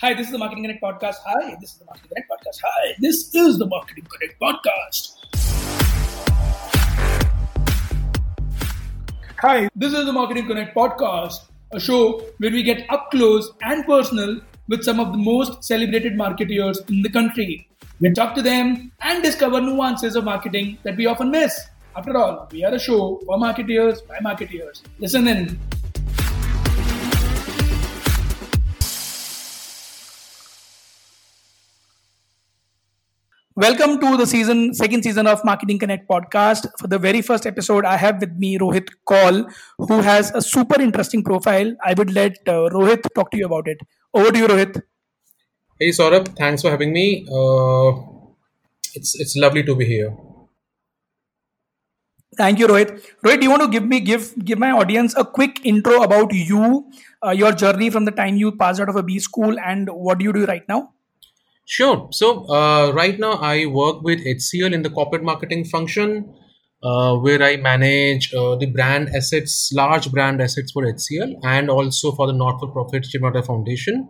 Hi, this is the Marketing Connect podcast. Hi, this is the Marketing Connect podcast. Hi, this is the Marketing Connect podcast. Hi, this is the Marketing Connect podcast, a show where we get up close and personal with some of the most celebrated marketeers in the country. We talk to them and discover nuances of marketing that we often miss. After all, we are a show for marketeers by marketeers. Listen in. Welcome to the season, second season of Marketing Connect podcast. For the very first episode, I have with me Rohit Kaul, who has a super interesting profile. I would let uh, Rohit talk to you about it. Over to you, Rohit. Hey Saurabh, thanks for having me. Uh, it's it's lovely to be here. Thank you, Rohit. Rohit, do you want to give me give give my audience a quick intro about you, uh, your journey from the time you passed out of a B school, and what do you do right now? Sure. So uh, right now I work with HCL in the corporate marketing function, uh, where I manage uh, the brand assets, large brand assets for HCL, and also for the not-for-profit Chimata Foundation.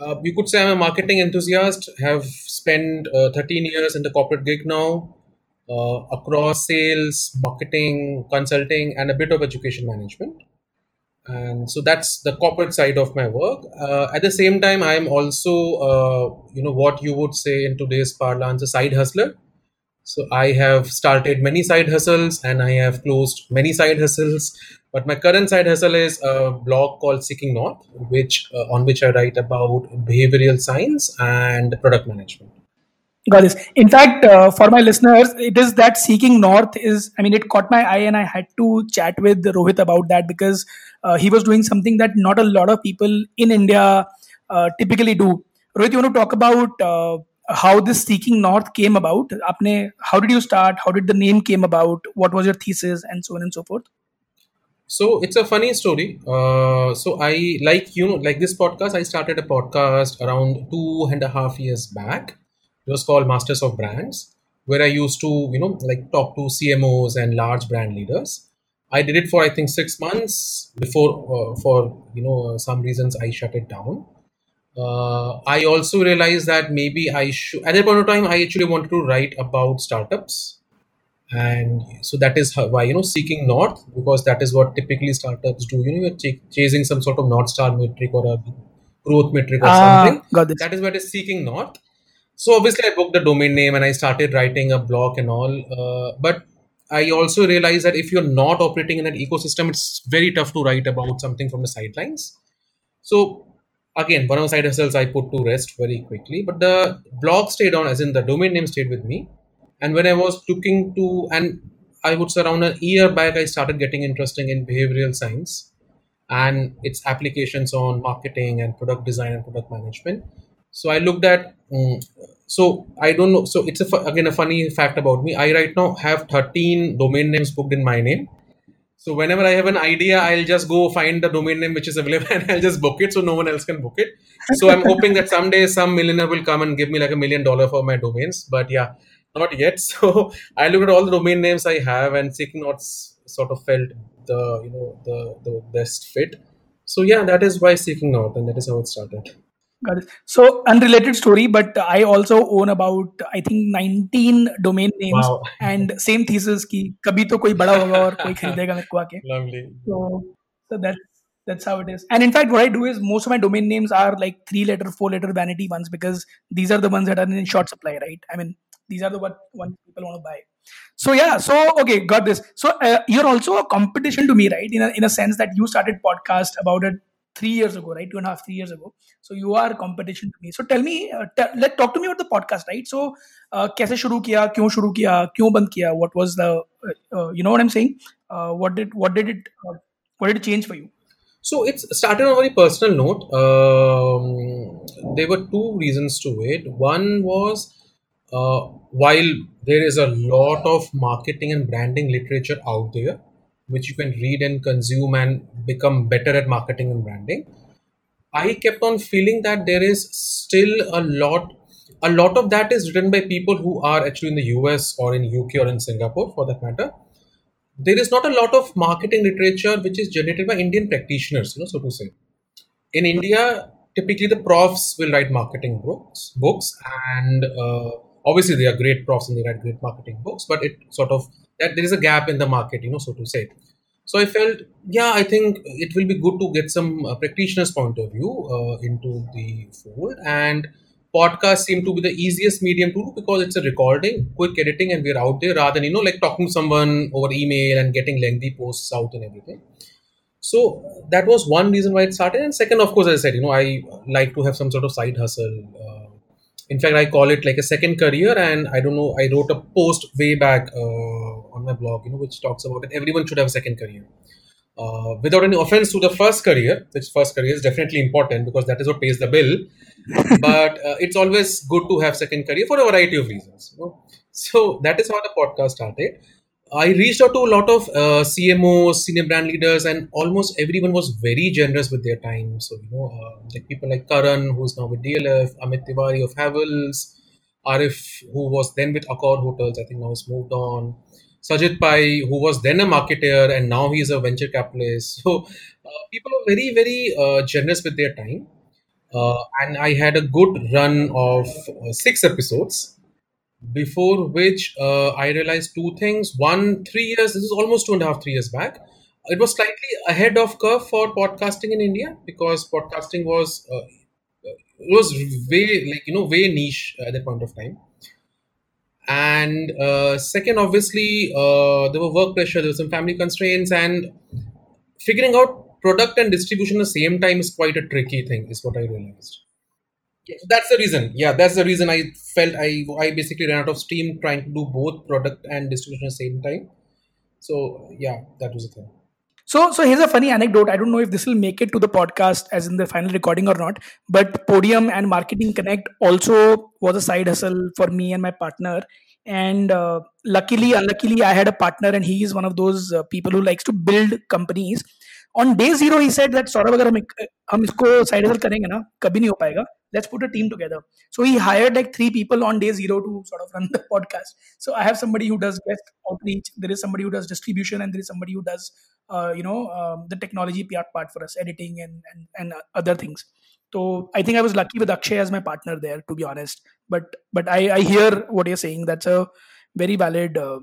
Uh, you could say I'm a marketing enthusiast. Have spent uh, 13 years in the corporate gig now, uh, across sales, marketing, consulting, and a bit of education management and so that's the corporate side of my work. Uh, at the same time i'm also uh, you know what you would say in today's parlance a side hustler. So i have started many side hustles and i have closed many side hustles. But my current side hustle is a blog called seeking north which uh, on which i write about behavioral science and product management Got this. In fact, uh, for my listeners, it is that seeking north is. I mean, it caught my eye, and I had to chat with Rohit about that because uh, he was doing something that not a lot of people in India uh, typically do. Rohit, you want to talk about uh, how this seeking north came about? Apne, how did you start? How did the name came about? What was your thesis, and so on and so forth? So it's a funny story. Uh, so I like you know like this podcast. I started a podcast around two and a half years back it was called Masters of Brands, where I used to, you know, like talk to CMOs and large brand leaders. I did it for I think six months before, uh, for you know, some reasons I shut it down. Uh, I also realized that maybe I should. At that point of time, I actually wanted to write about startups, and so that is how, why you know seeking north because that is what typically startups do. You know, you're ch- chasing some sort of north star metric or a growth metric or Ah, something. That is what is seeking north so obviously i booked the domain name and i started writing a blog and all uh, but i also realized that if you're not operating in that ecosystem it's very tough to write about something from the sidelines. So again one of the side hustles i put to rest very quickly but the blog stayed on as in the domain name stayed with me. And when i was looking to and i would say around a year back i started getting interesting in behavioral science and its applications on marketing and product design and product management. So i looked at mm, so i don't know. So it's a again a funny fact about me. I right now have 13 domain names booked in my name. So whenever i have an idea i'll just go find the domain name which is available and i'll just book it so no one else can book it. So i'm hoping that someday some millionaire will come and give me like a million dollar for my domains. But yeah not yet. So i looked at all the domain names i have and seeking not sort of felt the you know the the best fit. So yeah that is why seeking north and that is how it started Got it. So unrelated story, but I also own about I think 19 domain names wow. and same thesis ki kabhi to koi bada hoga aur koi kharidega mere. Lovely. So so that's that's how it is. And in fact, what I do is most of my domain names are like three letter, four letter vanity ones because these are the ones that are in short supply, right? I mean, these are the what one people want to buy. So yeah, so okay, got this. So uh, you're also a competition to me, right? In a in a sense that you started podcast about it three years ago, right? Two and a half, three years ago. So you are a competition to me. So tell me, uh, t- let talk to me about the podcast, right? So uh, कैसे शुरू किया, क्यों शुरू किया, क्यों बंद किया? What was the, uh, uh, you know what I'm saying? Uh, what did what did it uh, what did it change for you? So it's started on a very personal note. Um, there were two reasons to it. One was uh, while there is a lot of marketing and branding literature out there, which you can read and consume and become better at marketing and branding, I kept on feeling that there is still a lot. A lot of that is written by people who are actually in the US or in UK or in Singapore, for that matter there is not a lot of marketing literature which is generated by Indian practitioners, you know, so to say. In India, typically the profs will write marketing books, books, and uh, obviously they are great profs and they write great marketing books. But it sort of that there is a gap in the market, you know, so to say. So I felt, yeah, I think it will be good to get some uh, practitioners' point of view uh, into the fold, and podcast seem to be the easiest medium to do because it's a recording, quick editing, and we're out there rather than you know like talking to someone over email and getting lengthy posts out and everything. So that was one reason why it started, and second, of course, as I said, you know, I like to have some sort of side hustle. Uh, in fact, I call it like a second career, and I don't know. I wrote a post way back uh, on my blog, you know, which talks about it. Everyone should have a second career. Uh, without any offense to the first career, which first career is definitely important because that is what pays the bill. but uh, it's always good to have second career for a variety of reasons. You know? So that is how the podcast started. I reached out to a lot of uh, CMOs, senior brand leaders, and almost everyone was very generous with their time. So, you know, uh, like people like Karan, who's now with DLF, Amit Tiwari of Havells, Arif, who was then with Accor Hotels, I think now has moved on. Sajid Pai, who was then a marketer and now he's a venture capitalist. So, uh, people are very, very uh, generous with their time. Uh, and I had a good run of uh, six episodes before which uh, I realized two things. One, three years, this is almost two and a half, three years back. It was slightly ahead of curve for podcasting in India because podcasting was uh, was way like you know way niche at that point of time. And uh, second, obviously, uh, there were work pressure, there were some family constraints, and figuring out product and distribution at the same time is quite a tricky thing, is what I realized. That's the reason. Yeah, that's the reason I felt I I basically ran out of steam trying to do both product and distribution at the same time. So yeah, that was the thing. So, so here's a funny anecdote. I don't know if this will make it to the podcast as in the final recording or not, but Podium and Marketing Connect also was a side hustle for me and my partner. And uh, luckily, unluckily, I had a partner, and he is one of those uh, people who likes to build companies. On day zero, he said that Saurabh अगर हम हम इसको side hustle करेंगे ना कभी नहीं हो पाएगा let's put a team together so he hired like three people on day zero to sort of run the podcast so i have somebody who does guest outreach there is somebody who does distribution and there is somebody who does uh, you know um, the technology part part for us editing and and, and uh, other things so i think i was lucky with akshay as my partner there to be honest but but i i hear what you're saying that's a very valid uh,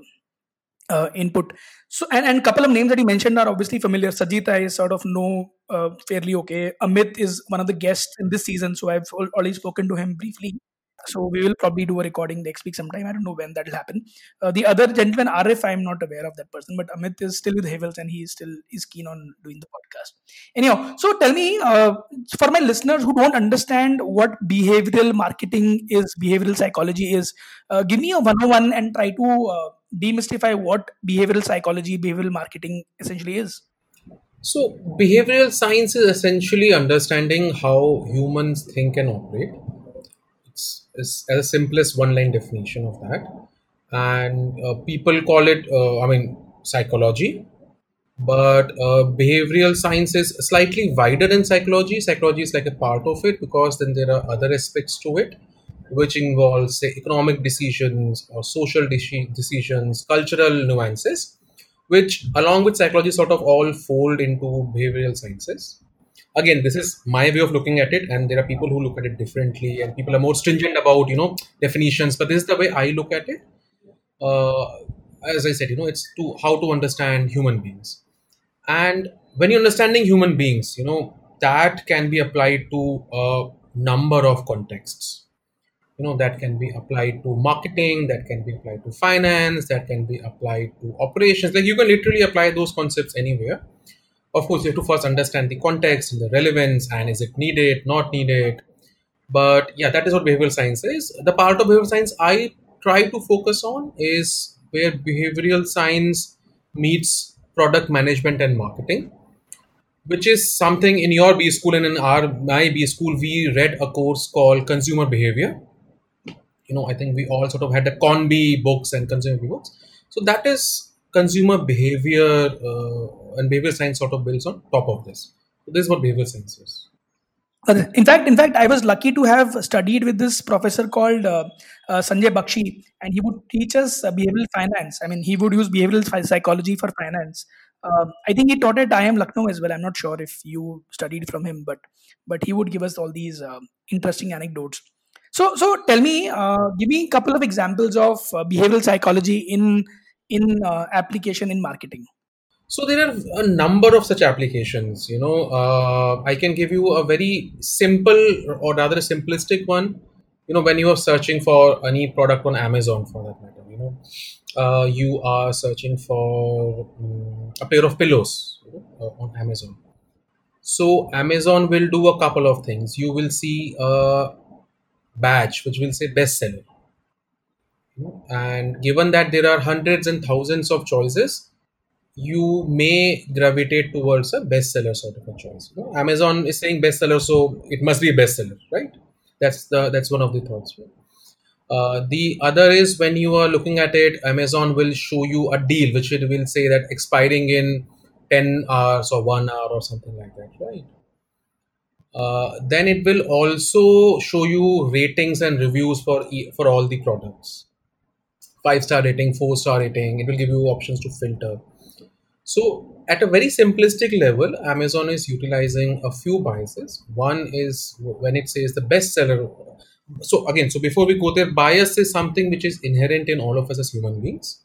uh, input. So, and and couple of names that you mentioned are obviously familiar. Sajid I sort of know uh, fairly okay. Amit is one of the guests in this season, so I've already spoken to him briefly. So we will probably do a recording next week sometime. I don't know when that will happen. Uh, the other gentleman, Arif, I'm not aware of that person, but Amit is still with Havells and he is still is keen on doing the podcast. Anyhow, so tell me, uh, for my listeners who don't understand what behavioral marketing is, behavioral psychology is, uh, give me a one-on-one and try to uh, demystify what behavioral psychology, behavioral marketing essentially is. So, behavioral science is essentially understanding how humans think and operate. It's as simplest one line definition of that. And uh, people call it uh, i mean psychology. But uh, behavioral science is slightly wider than psychology. Psychology is like a part of it because then there are other aspects to it which involves say economic decisions or social deci- decisions cultural nuances which along with psychology sort of all fold into behavioral sciences. Again this is my way of looking at it and there are people who look at it differently and people are more stringent about you know definitions but this is the way i look at it. Uh, as i said you know it's to how to understand human beings. And when you're understanding human beings you know that can be applied to a number of contexts you know that can be applied to marketing that can be applied to finance that can be applied to operations. Like you can literally apply those concepts anywhere. Of course you have to first understand the context and the relevance and is it needed not needed. But yeah that is what behavioral science is. The part of behavioral science i try to focus on is where behavioral science meets product management and marketing which is something in your b school and in our my b school we read a course called consumer behavior you know i think we all sort of had the conb books and consumer books so that is consumer behavior uh, and behavior science sort of builds on top of this. So this is what behavior science is. In fact, in fact, I was lucky to have studied with this professor called uh, uh, Sanjay Bakshi, and he would teach us uh, behavioral finance. I mean, he would use behavioral psychology for finance. Um, I think he taught at IIM Lucknow as well. I'm not sure if you studied from him, but but he would give us all these um, interesting anecdotes. So so tell me, uh, give me a couple of examples of uh, behavioral psychology in in uh, application in marketing. So there are a number of such applications. You know, uh, I can give you a very simple or rather a simplistic one. You know, when you are searching for any product on Amazon, for that matter, you know, uh, you are searching for um, a pair of pillows you know, uh, on Amazon. So Amazon will do a couple of things. You will see a badge which will say bestseller. And given that there are hundreds and thousands of choices, you may gravitate towards a bestseller sort of a choice. You know, Amazon is saying bestseller, so it must be a bestseller, right? That's the that's one of the thoughts. Uh, the other is when you are looking at it, Amazon will show you a deal, which it will say that expiring in 10 hours or one hour or something like that, right? Uh, then it will also show you ratings and reviews for for all the products. Five star rating, four star rating. It will give you options to filter. So, at a very simplistic level, Amazon is utilizing a few biases. One is when it says the bestseller. So, again, so before we go there, bias is something which is inherent in all of us as human beings.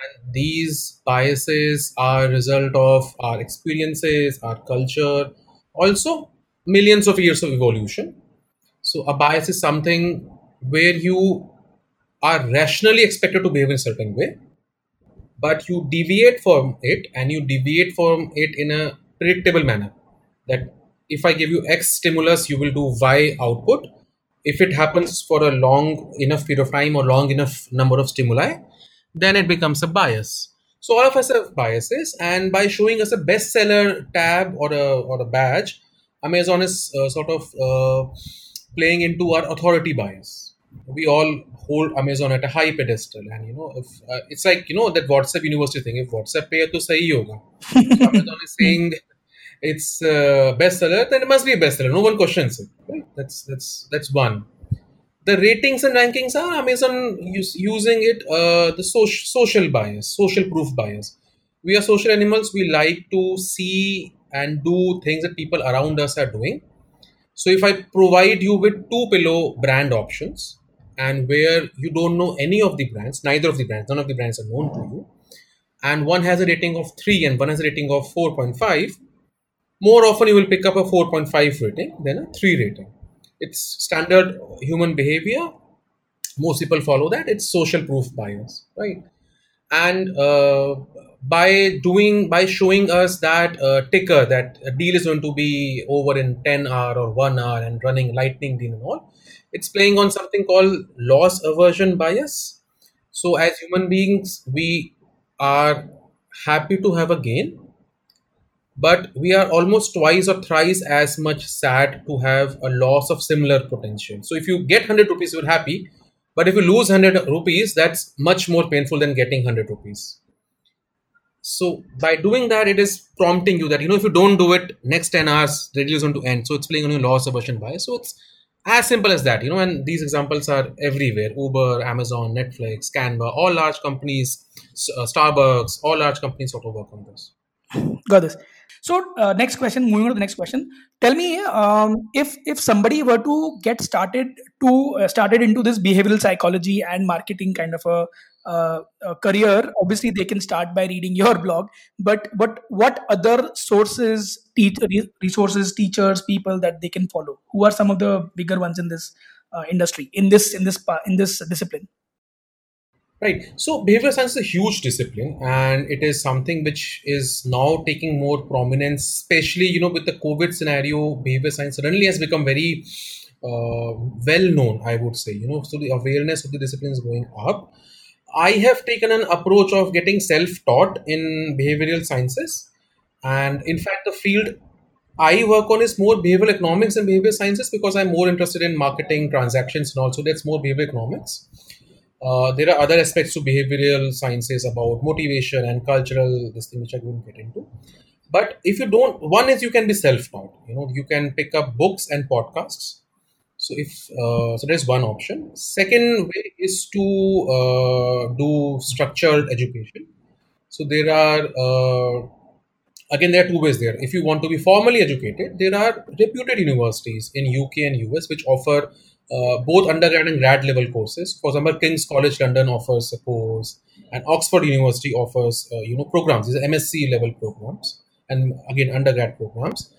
And these biases are a result of our experiences, our culture, also millions of years of evolution. So, a bias is something where you are rationally expected to behave in a certain way but you deviate from it and you deviate from it in a predictable manner. That if i give you x stimulus you will do y output. If it happens for a long enough period of time or long enough number of stimuli then it becomes a bias. So all of us have biases and by showing us a bestseller tab or a or a badge Amazon is uh, sort of uh, playing into our authority bias. We all hold Amazon at a high pedestal, and you know, if, uh, it's like you know that WhatsApp University thing. If WhatsApp pay to say yoga, Amazon is saying it's uh, bestseller, then it must be a bestseller. No one questions it. Right? That's that's that's one. The ratings and rankings are Amazon use, using it uh, the social social bias, social proof bias. We are social animals. We like to see and do things that people around us are doing. So if I provide you with two pillow brand options, and where you don't know any of the brands, neither of the brands, none of the brands are known to you, and one has a rating of 3 and one has a rating of 4.5, more often you will pick up a 4.5 rating than a 3 rating. It's standard human behavior. Most people follow that. It's social proof bias, right? And uh, by doing by showing us that uh, ticker that a deal is going to be over in 10 hour or 1 hour and running lightning deal and all it's playing on something called loss aversion bias. So, as human beings, we are happy to have a gain, but we are almost twice or thrice as much sad to have a loss of similar potential. So, if you get 100 rupees, you're happy, but if you lose 100 rupees, that's much more painful than getting 100 rupees. So, by doing that, it is prompting you that, you know, if you don't do it, next 10 hours, is going to end. So, it's playing on your loss aversion bias. So, it's as simple as that, you know, and these examples are everywhere Uber, Amazon, Netflix, Canva, all large companies, uh, Starbucks, all large companies sort of work on this. Got this. So uh, next question, moving on to the next question. Tell me um, if if somebody were to get started to uh, started into this behavioral psychology and marketing kind of a, uh, career. Obviously, they can start by reading your blog. But but what other sources, resources, teachers, people that they can follow? Who are some of the bigger ones in this uh, industry in this in this in this discipline? Right. So behavior science is a huge discipline and it is something which is now taking more prominence, especially, you know, with the COVID scenario, behavior science suddenly has become very uh, well known, I would say, you know, so the awareness of the discipline is going up. I have taken an approach of getting self taught in behavioral sciences. And in fact, the field I work on is more behavioral economics and behavior sciences because I'm more interested in marketing, transactions, and also that's more behavioral economics uh, there are other aspects to behavioral sciences about motivation and cultural this thing which I won't get into. But if you don't, one is you can be self-taught. You know, you can pick up books and podcasts. So if uh, so, there's one option. Second way is to uh, do structured education. So there are uh, again there are two ways there. If you want to be formally educated, there are reputed universities in UK and US which offer uh, both undergrad and grad level courses. For example, King's College London offers a course, and Oxford University offers uh, you know programs. These are MSc level programs, and again undergrad programs.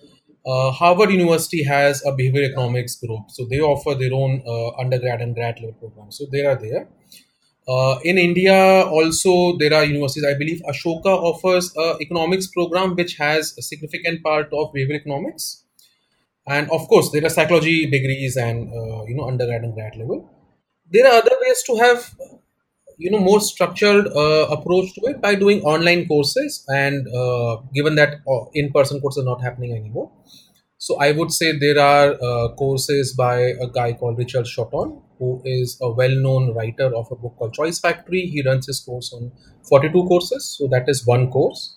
Uh, Harvard University has a behavioral economics group, so they offer their own uh, undergrad and grad level programs. So they are there. Uh, in India, also there are universities. I believe Ashoka offers a economics program which has a significant part of behavioral economics, and of course there are psychology degrees and uh, you know undergrad and grad level. There are other ways to have you know more structured uh, approach to it by doing online courses and uh, given that uh, in-person courses are not happening anymore. So i would say there are uh, courses by a guy called richard shotton who is a well-known writer of a book called choice factory. He runs his course on 42 courses so that is one course.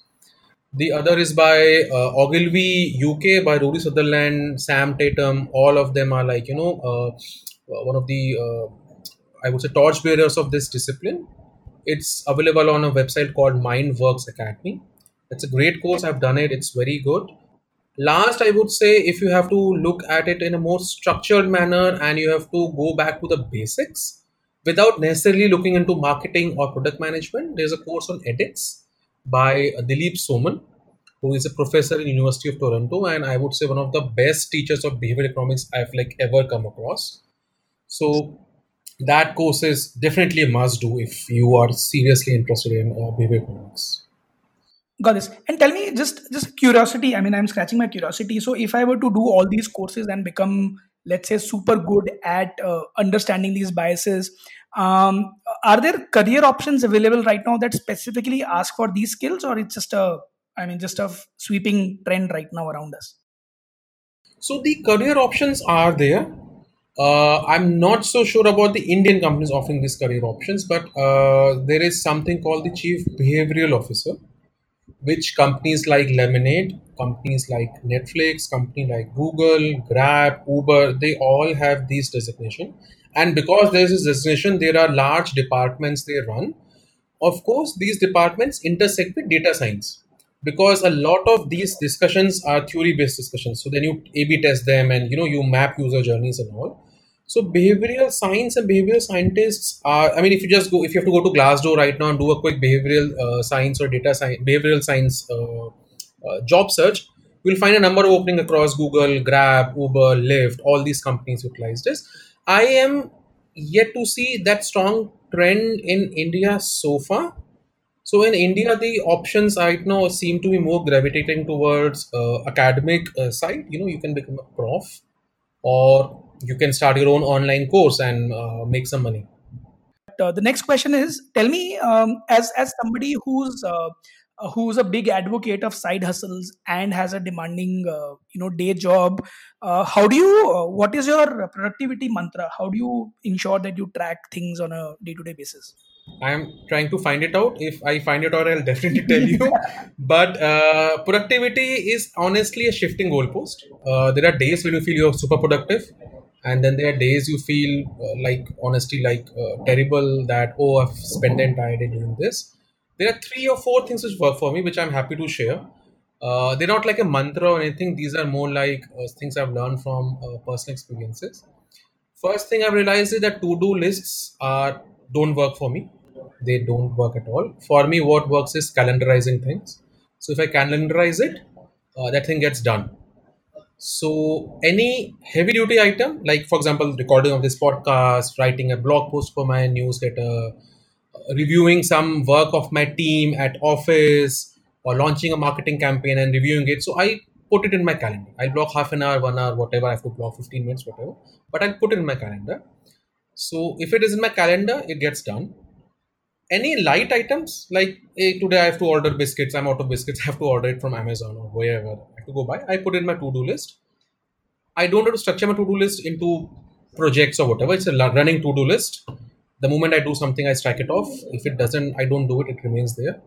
The other is by uh, Ogilvy UK by Rory Sutherland, Sam Tatam. All of them are like you know uh, one of the uh, I would say torchbearers of this discipline. It's available on a website called Mindworks Academy. It's a great course. I've done it. It's very good. Last, I would say if you have to look at it in a more structured manner and you have to go back to the basics without necessarily looking into marketing or product management, there's a course on edX by Dilip Soman, who is a professor in University of Toronto, and I would say one of the best teachers of behavior economics I've like ever come across. So that course is definitely a must do if you are seriously interested in uh, behavior economics. Got this. And tell me, just just curiosity. I mean, I'm scratching my curiosity. So, if I were to do all these courses and become, let's say, super good at uh, understanding these biases, um, are there career options available right now that specifically ask for these skills, or it's just a, I mean, just a sweeping trend right now around us? So the career options are there. Uh, I'm not so sure about the Indian companies offering these career options, but uh, there is something called the Chief Behavioral Officer, which companies like Lemonade, companies like Netflix, company like Google, Grab, Uber, they all have these designation. And because there's this designation, there are large departments they run. Of course, these departments intersect with data science because a lot of these discussions are theory based discussions so then you a b test them and you know you map user journeys and all so behavioral science and behavioral scientists are i mean if you just go if you have to go to glassdoor right now and do a quick behavioral uh, science or data science behavioral science uh, uh, job search you'll find a number of opening across google grab uber lyft all these companies utilize this i am yet to see that strong trend in india so far so in India, the options right now seem to be more gravitating towards uh, academic uh, side. You know, you can become a prof, or you can start your own online course and uh, make some money. uh, the next question is tell me um, as as somebody who's uh, uh, who's a big advocate of side hustles and has a demanding uh, you know day job uh, how do you uh, what is your productivity mantra how do you ensure that you track things on a day to day basis I am trying to find it out. If I find it out, I'll definitely tell you. But uh, productivity is honestly a shifting goalpost. Uh, there are days when you feel you're super productive, and then there are days you feel uh, like honestly like uh, terrible that oh I've spent the entire day doing this. There are three or four things which work for me, which I'm happy to share. Uh, they're not like a mantra or anything. These are more like uh, things I've learned from uh, personal experiences. First thing I've realized is that to-do lists are don't work for me. They don't work at all. For me, what works is calendarizing things. So if I calendarize it, uh, that thing gets done. So any heavy duty item, like for example, recording of this podcast, writing a blog post for my newsletter, uh, reviewing some work of my team at office, or launching a marketing campaign and reviewing it. So I put it in my calendar. I'll block half an hour, one hour, whatever I have to block, 15 minutes, whatever. But I'll put it in my calendar. So if it is in my calendar, it gets done. Any light items like hey, today I have to order biscuits. I'm out of biscuits. I have to order it from Amazon or wherever I to go by I put in my to-do list. I don't have to structure my to-do list into projects or whatever. It's a running to-do list. The moment I do something, I strike it off. If it doesn't, I don't do it. It remains there.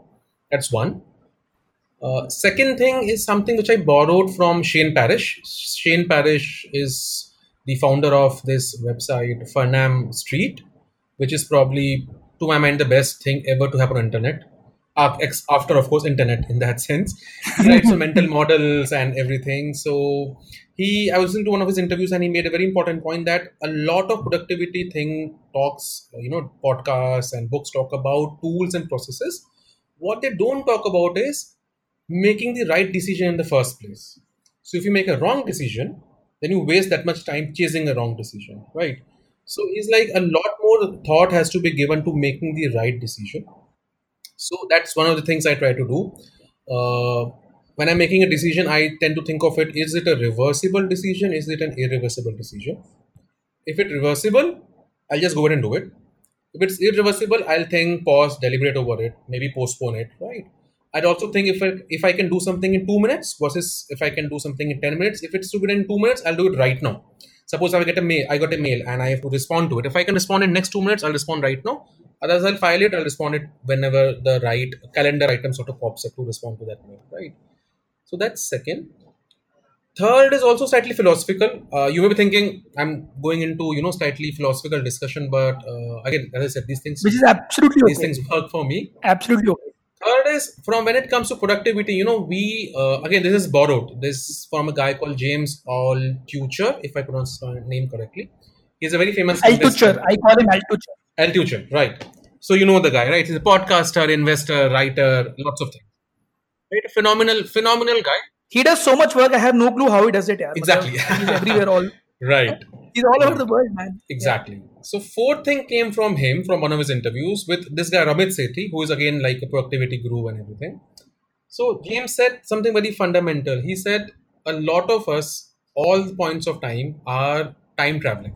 That's one. Uh, second thing is something which I borrowed from Shane Parrish. Shane Parrish is the founder of this website, Farnam Street, which is probably, to my mind, the best thing ever to happen on internet. After of course internet in that sense. Writes some mental models and everything. So he i was listening to one of his interviews and he made a very important point that a lot of productivity thing talks you know podcasts and books talk about tools and processes. What they don't talk about is making the right decision in the first place. So if you make a wrong decision then you waste that much time chasing a wrong decision right? So it's like a lot more thought has to be given to making the right decision so that's one of the things I try to do. Uh, when I'm making a decision, I tend to think of it: is it a reversible decision? Is it an irreversible decision? If it's reversible, I'll just go ahead and do it. If it's irreversible, I'll think, pause, deliberate over it, maybe postpone it. Right. I'd also think if I, if I can do something in two minutes versus if I can do something in ten minutes. If it's to be done in two minutes, I'll do it right now. Suppose I get a mail, I got a mail and I have to respond to it. If I can respond in next two minutes, I'll respond right now. Otherwise, I'll file it. I'll respond it whenever the right calendar item sort of pops up to respond to that mail. Right. So that's second. Third is also slightly philosophical. Uh, you may be thinking I'm going into you know slightly philosophical discussion, but uh, again, as I said, these things which is absolutely these okay. things work for me. Absolutely okay. Third is from when it comes to productivity, you know, we uh, again this is borrowed. This is from a guy called James Altucher, if I pronounce his name correctly. He's a very famous. Altucher. I call him Altucher. Altucher, right? So you know the guy, right? He's a podcaster, investor, writer, lots of things. Right? A phenomenal, phenomenal guy. He does so much work. I have no clue how he does it. Yeah. Exactly. He's everywhere. All Right. he's all over the world, man. Exactly. So fourth thing came from him from one of his interviews with this guy Ramit Sethi, who is again like a productivity guru and everything. So James said something very fundamental. He said a lot of us, all points of time, are time traveling.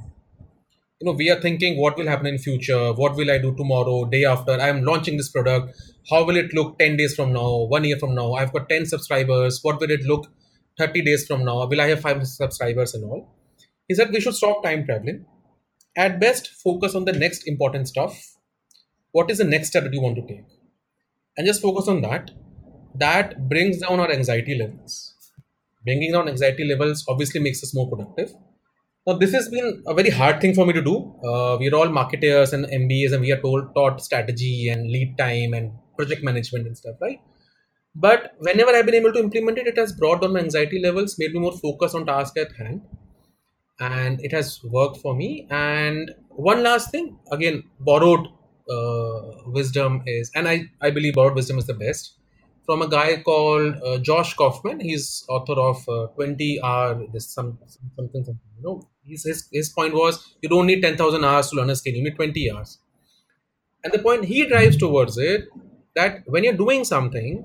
You know, we are thinking what will happen in future, what will I do tomorrow, day after. I am launching this product. How will it look 10 days from now, one year from now? I've got 10 subscribers. What will it look 30 days from now? Will I have five subscribers and all? He said we should stop time traveling. At best, focus on the next important stuff. What is the next step that you want to take? And just focus on that. That brings down our anxiety levels. Bringing down anxiety levels obviously makes us more productive. Now, this has been a very hard thing for me to do. Uh, we're all marketers and MBAs, and we are told taught strategy and lead time and project management and stuff, right? But whenever I've been able to implement it, it has brought down my anxiety levels, made me more focused on task at hand, and it has worked for me. And one last thing, again, borrowed uh, wisdom is, and I, I believe borrowed wisdom is the best, from a guy called uh, Josh Kaufman. He's author of uh, 20R, this some, something, something, you know. His, his, his point was you don't need 10,000 hours to learn a skill, you need 20 hours. And the point he drives towards it that when you're doing something,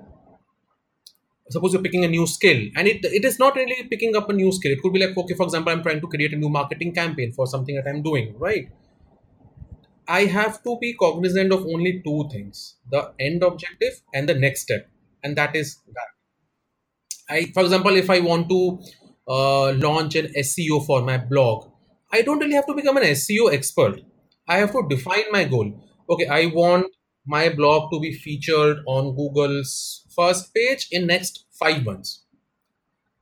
suppose you're picking a new skill and it, it is not really picking up a new skill it could be like okay for example i'm trying to create a new marketing campaign for something that i'm doing right i have to be cognizant of only two things the end objective and the next step and that is that. I for example if i want to uh, launch an seo for my blog i don't really have to become an seo expert. I have to define my goal. Okay i want my blog to be featured on google's first page in next five months.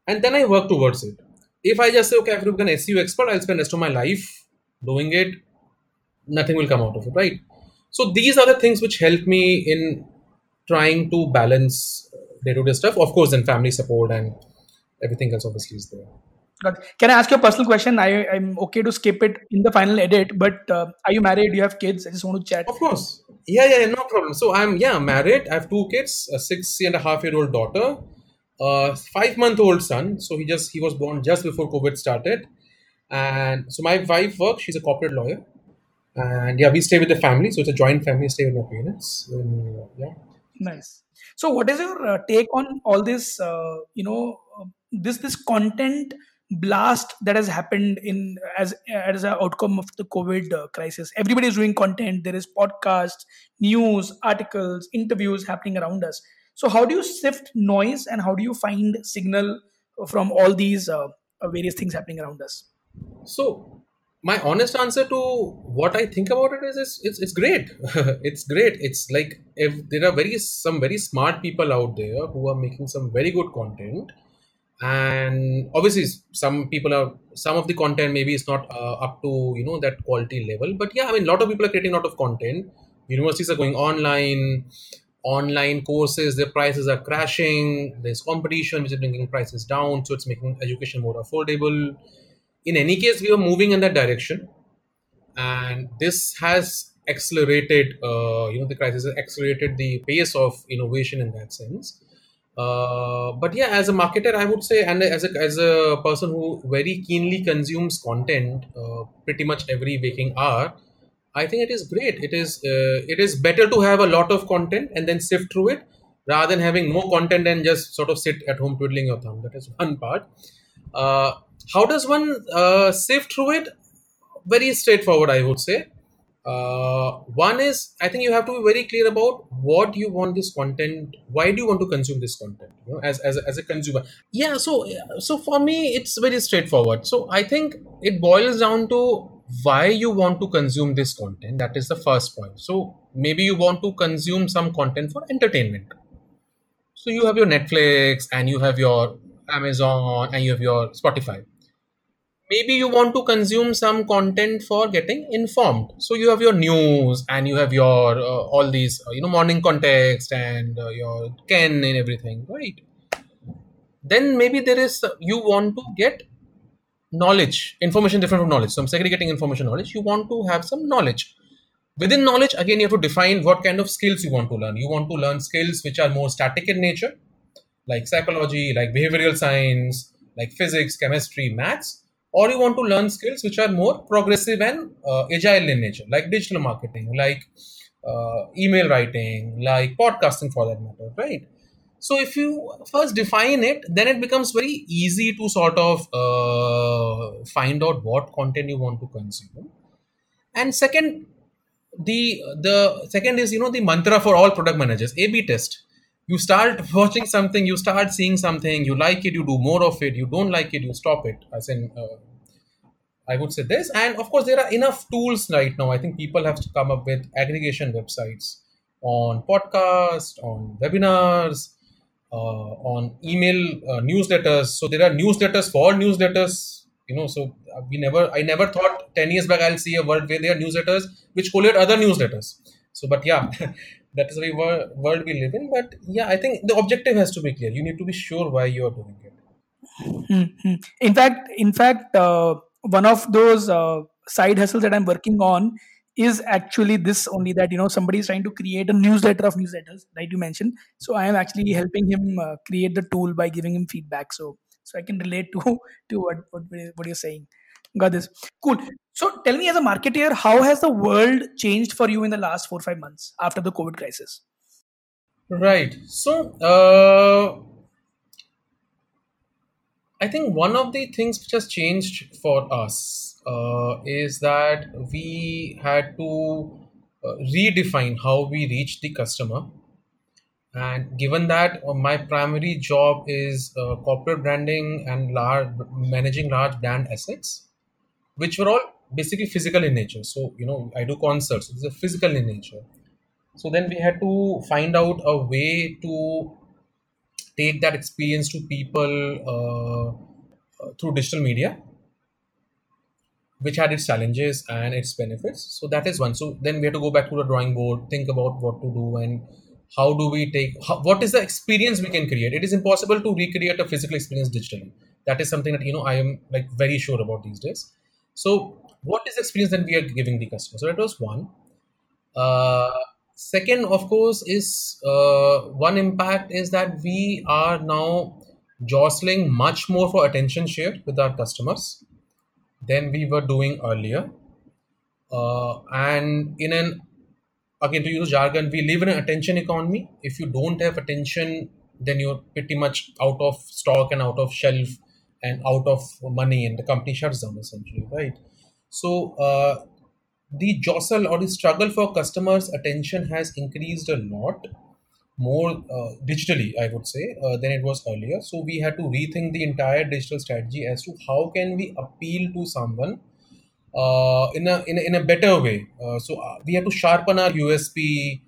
And then i work towards it. If i just say okay i have to become an seo expert i'll spend rest of my life doing it nothing will come out of it right? So these are the things which help me in trying to balance day-to-day stuff of course then family support and everything else obviously is there Got it. Can I ask you a personal question? I, I'm okay to skip it in the final edit, but uh, are you married? Do you have kids? I just want to chat. Of course. Yeah, yeah, no problem. So I'm yeah married. I have two kids, a six and a half year old daughter, a five month old son. So he just he was born just before COVID started, and so my wife works. She's a corporate lawyer, and yeah, we stay with the family. So it's a joint family. Stay with my parents. And, uh, yeah. Nice. So, what is your uh, take on all this? Uh, you know, uh, this this content blast that has happened in as as an outcome of the COVID uh, crisis. Everybody is doing content. There is podcasts, news, articles, interviews happening around us. So, how do you sift noise and how do you find signal from all these uh, various things happening around us? So my honest answer to what I think about it is, is it's, it's great. it's great. It's like if there are very some very smart people out there who are making some very good content, and obviously some people are some of the content maybe is not uh, up to you know that quality level. But yeah, I mean, a lot of people are creating a lot of content. Universities are going online. online courses, their prices are crashing. There's competition, which is bringing prices down, so it's making education more affordable. In any case, we are moving in that direction, and this has accelerated. Uh, you know, the crisis has accelerated the pace of innovation in that sense. Uh, but yeah, as a marketer, I would say, and as a as a person who very keenly consumes content, uh, pretty much every waking hour, I think it is great. It is uh, it is better to have a lot of content and then sift through it rather than having no content and just sort of sit at home twiddling your thumb. That is one part. How does one uh, sift through it? Very straightforward, I would say. Uh, one is I think you have to be very clear about what you want this content. Why do you want to consume this content? You know, as as a, as a consumer. Yeah. So so for me, it's very straightforward. So I think it boils down to why you want to consume this content that is the first point so maybe you want to consume some content for entertainment so you have your netflix and you have your amazon and you have your spotify maybe you want to consume some content for getting informed. So you have your news and you have your uh, all these uh, you know morning context and uh, your ken and everything right? Then maybe there is you want to get knowledge information different from knowledge. So i'm segregating information knowledge. You want to have some knowledge. Within knowledge again you have to define what kind of skills you want to learn. You want to learn skills which are more static in nature like psychology like behavioral science like physics chemistry maths or you want to learn skills which are more progressive and uh, agile in nature like digital marketing like uh, email writing like podcasting for that matter right so if you first define it, then it becomes very easy to sort of uh, find out what content you want to consume. And second, the the second is you know the mantra for all product managers: A/B test. You start watching something, you start seeing something, you like it, you do more of it. You don't like it, you stop it. As in, uh, I would say this. And of course, there are enough tools right now. I think people have to come up with aggregation websites on podcasts on webinars, uh, on email uh, newsletters. So there are newsletters for newsletters. You know, so uh, we never, I never thought ten years back I'll see a world where there are newsletters which collate other newsletters. So, but yeah, that is the world we live in. But yeah, I think the objective has to be clear. You need to be sure why you are doing it. Mm-hmm. In fact, in fact, uh, one of those uh, side hustles that I'm working on is actually this only that you know somebody is trying to create a newsletter of newsletters right you mentioned so i am actually helping him uh, create the tool by giving him feedback so so i can relate to to what what, what you're saying got this. Cool. So tell me as a marketer how has the world changed for you in the last 4 5 months after the covid crisis? Right. So uh I think one of the things which has changed for us uh, is that we had to uh, redefine how we reach the customer. And given that uh, my primary job is uh, corporate branding and large, managing large brand assets, which were all basically physical in nature. So, you know, I do concerts, it's a physical in nature. So then we had to find out a way to take that experience to people uh, uh, through digital media which had its challenges and its benefits. So that is one. So then we had to go back to the drawing board think about what to do and how do we take how, what is the experience we can create? It is impossible to recreate a physical experience digitally. That is something that you know i am like very sure about these days so what is the experience that we are giving the customer? So that was one. Uh, second of course is uh, one impact is that we are now jostling much more for attention share with our customers than we were doing earlier. Uh, and in an again to use jargon we live in an attention economy. If you don't have attention then you're pretty much out of stock and out of shelf and out of money and the company shuts down essentially right so uh, the jostle or the struggle for customers' attention has increased a lot more uh, digitally, I would say, uh, than it was earlier. So we had to rethink the entire digital strategy as to how can we appeal to someone uh, in, a, in, a, in a better way. Uh, so uh, we had to sharpen our USP.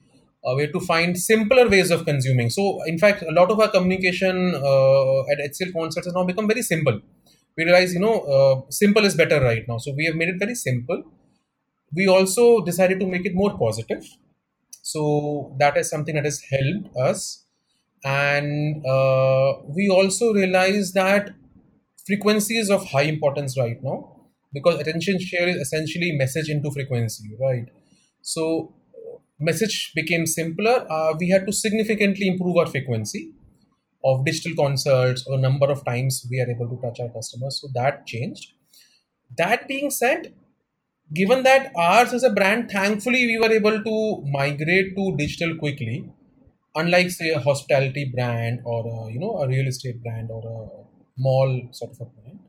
Uh, we have to find simpler ways of consuming. So, in fact, a lot of our communication at HCL concerts has now become very simple. We realize, you know, simple is better right now. So, we have made it very simple we also decided to make it more positive So that is something that has helped us. And uh, we also realize that frequency is of high importance right now because attention share is essentially message into frequency, right? So message became simpler. Uh, we had to significantly improve our frequency of digital consults or number of times we are able to touch our customers. So that changed. That being said, given that ours is a brand, thankfully we were able to migrate to digital quickly, unlike say a hospitality brand or a, you know a real estate brand or a mall sort of a brand.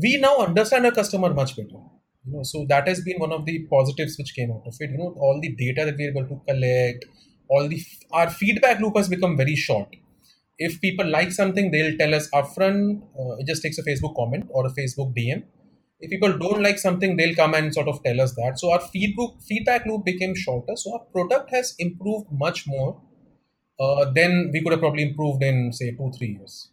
We now understand our customer much better. You know, so that has been one of the positives which came out of it. You know, all the data that we're able to collect, all the our feedback loop has become very short. If people like something they'll tell us upfront. Uh, it just takes a facebook comment or a facebook dm if people don't like something they'll come and sort of tell us that. So our feedback feedback loop became shorter. So our product has improved much more uh, than we could have probably improved in say two three years.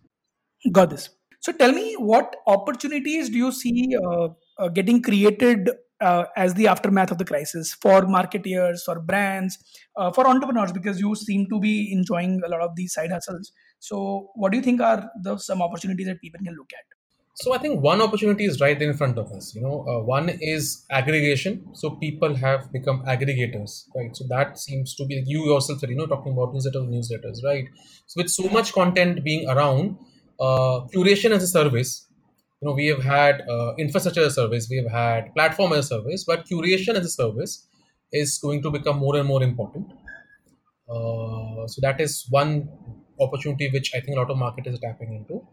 Got this. So tell me, what opportunities do you see uh, uh, getting created uh, as the aftermath of the crisis for marketeers, for brands, uh, for entrepreneurs? Because you seem to be enjoying a lot of these side hustles. So, what do you think are the some opportunities that people can look at? so i think one opportunity is right in front of us you know uh, one is aggregation so people have become aggregators right so that seems to be you yourself you know talking about newsletters newsletters right so with so much content being around uh, curation as a service you know we have had uh, infrastructure as a service we have had platform as a service but curation as a service is going to become more and more important. Uh, so that is one opportunity which i think a lot of market is tapping into.